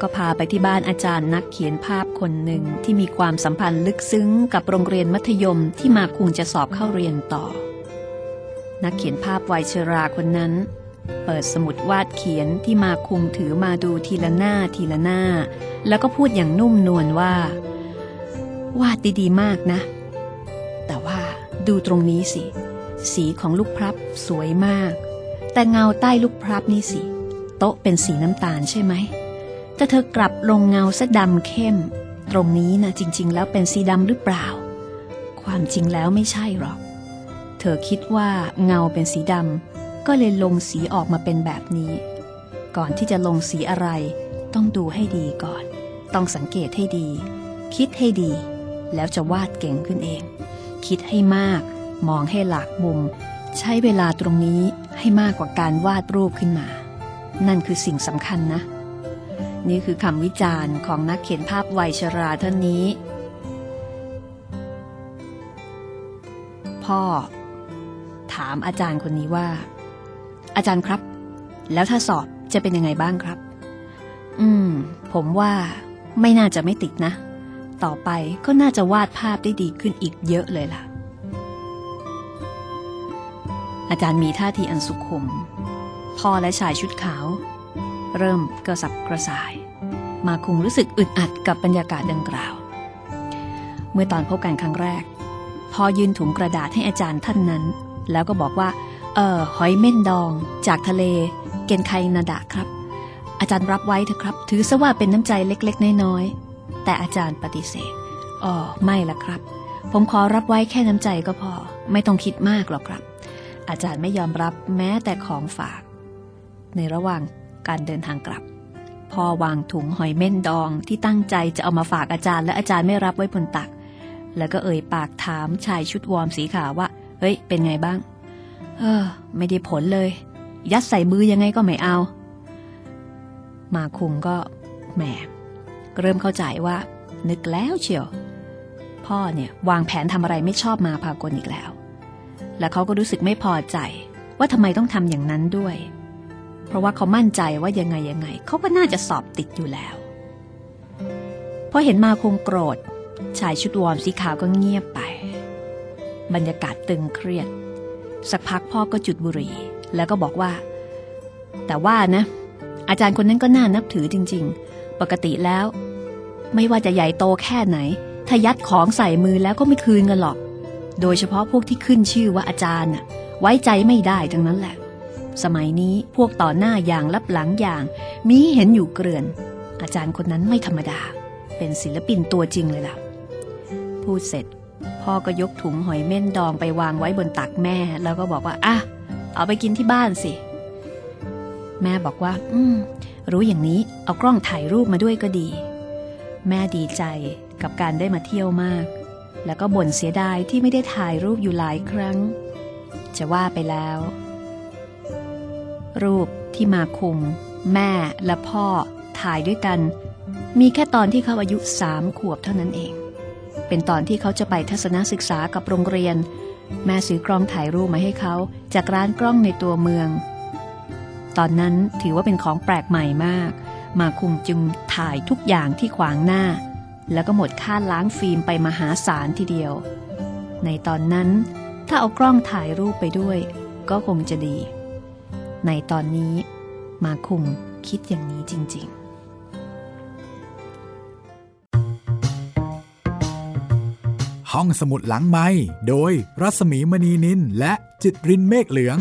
ก็พาไปที่บ้านอาจารย์นักเขียนภาพคนหนึ่งที่มีความสัมพันธ์ลึกซึ้งกับโรงเรียนมัธยมที่มาคุงจะสอบเข้าเรียนต่อ นักเขียนภาพวัยชราคนนั้น เปิดสมุดวาดเขียนที่มาคุงถือมาดูทีละหน้าทีละหน้า แล้วก็พูดอย่างนุ่มนวลว่า วาดดีๆมากนะ แต่ว่าดูตรงนี้สิ สีของลูกพลับสวยมาก แต่เงาใต้ลูกพลับนี่สิ โต๊ะเป็นสีน้ำตาลใช่ไหม แต่เธอกลับลงเงาซะดำเข้ม ตรงนี้นะจริง ๆ แล้วเป็นสีดำหรือเปล่า ความจริงแล้วไม่ใช่หรอก เธอคิดว่าเงาเป็นสีดำก็เลยลงสีออกมาเป็นแบบนี้ ก่อนที่จะลงสีอะไร ต้องดูให้ดีก่อน ต้องสังเกตให้ดี คิดให้ดี แล้วจะวาดเก่งขึ้นเอง คิดให้มาก มองให้หลากมุม ใช้เวลาตรงนี้ ให้มากกว่าการวาดรูปขึ้นมา นั่นคือสิ่งสำคัญนะ นี่คือคำวิจารณ์ของนักเขียนภาพวัยชราท่านนี้ พ่อ ถามอาจารย์คนนี้ว่า อาจารย์ครับ แล้วถ้าสอบจะเป็นยังไงบ้างครับ อืม ผมว่าไม่น่าจะไม่ติดนะ ต่อไปก็น่าจะวาดภาพได้ดีขึ้นอีกเยอะเลยล่ะ อาจารย์มีท่าทีอันสุขุม พ่อและชายชุดขาว เริ่มกระสับกระส่าย มาคุงรู้สึกอึดอัดกับบรรยากาศดังกล่าว เมื่อตอนพบกันครั้งแรก พ่อยืนถุงกระดาษให้อาจารย์ท่านนั้น แล้วก็บอกว่า เออหอยเม่นดอง จากทะเล เกนไคนาดะครับ อาจารย์รับไว้เถอะครับ ถือซะว่าเป็นน้ำใจเล็กๆ น้อยๆ แต่อาจารย์ปฏิเสธอ๋อไม่ละครับ ผมขอรับไว้แค่น้ำใจก็พอ ไม่ต้องคิดมากหรอกครับ อาจารย์ไม่ยอมรับแม้แต่ของฝาก ในระหว่างการเดินทางกลับ พ่อวางถุงหอยเม่นดองที่ตั้งใจจะเอามาฝากอาจารย์ และอาจารย์ไม่รับไว้บนตัก แล้วก็เอ่ยปากถามชายชุดวอร์มสีขาวว่า เฮ้ย เป็นไงบ้าง เออ ไม่ได้ผลเลย ยัดใส่มือยังไงก็ไม่เอา มาคุงก็แหมเริ่มเข้าใจว่า นึกแล้วเชียว พ่อเนี่ยวางแผนทำอะไรไม่ชอบมาพากลอีกแล้ว และเขาก็รู้สึกไม่พอใจ ว่าทำไมต้องทำอย่างนั้นด้วย เพราะว่าเขามั่นใจว่ายังไงยังไง เขาก็น่าจะสอบติดอยู่แล้วพอเห็นมาคงโกรธ ชายชุดวอร์มสีขาวก็เงียบไป บรรยากาศตึงเครียด สักพักพ่อก็จุดบุหรี่ แล้วก็บอกว่า แต่ว่านะ อาจารย์คนนั้นก็น่านับถือจริง ๆ ปกติแล้ว ไม่ว่าจะใหญ่โตแค่ไหน ถ้ายัดของใส่มือแล้วก็ไม่คืนกันหรอก โดยเฉพาะพวกที่ขึ้นชื่อว่าอาจารย์ไว้ใจไม่ได้ทั้งนั้นแหละ สมัยนี้พวกต่อหน้าอย่างรับหลังอย่าง มีเห็นอยู่เกลื่อน อาจารย์คนนั้นไม่ธรรมดา เป็นศิลปินตัวจริงเลยล่ะ พูดเสร็จ พ่อก็ยกถุงหอยเม่นดองไปวางไว้บนตักแม่ แล้วก็บอกว่าอะเอาไปกินที่บ้านสิ แม่บอกว่า อืม รู้อย่างนี้เอากล้องถ่ายรูปมาด้วยก็ดี แม่ดีใจกับการได้มาเที่ยวมาก แล้วก็บ่นเสียดายที่ไม่ได้ถ่ายรูปอยู่หลายครั้ง จะว่าไปแล้ว รูปที่มาคุม แม่และพ่อถ่ายด้วยกัน มีแค่ตอนที่เขาอายุสามขวบเท่านั้นเอง เป็นตอนที่เขาจะไปทัศนศึกษากับโรงเรียน แม่ซื้อกล้องถ่ายรูปมาให้เขาจากร้านกล้องในตัวเมือง ตอนนั้นถือว่าเป็นของแปลกใหม่มาก มาคุมจึงถ่ายทุกอย่างที่ขวางหน้า แล้วก็หมดค่าล้างฟิล์มไปมหาศาลทีเดียว ในตอนนั้นถ้าเอากล้องถ่ายรูปไปด้วย ก็คงจะดี ในตอนนี้มาคุมคิดอย่างนี้จริง ๆห้องสมุดหลังไม้โดยรัสมีมณีนินและจิตรินเมฆเหลือง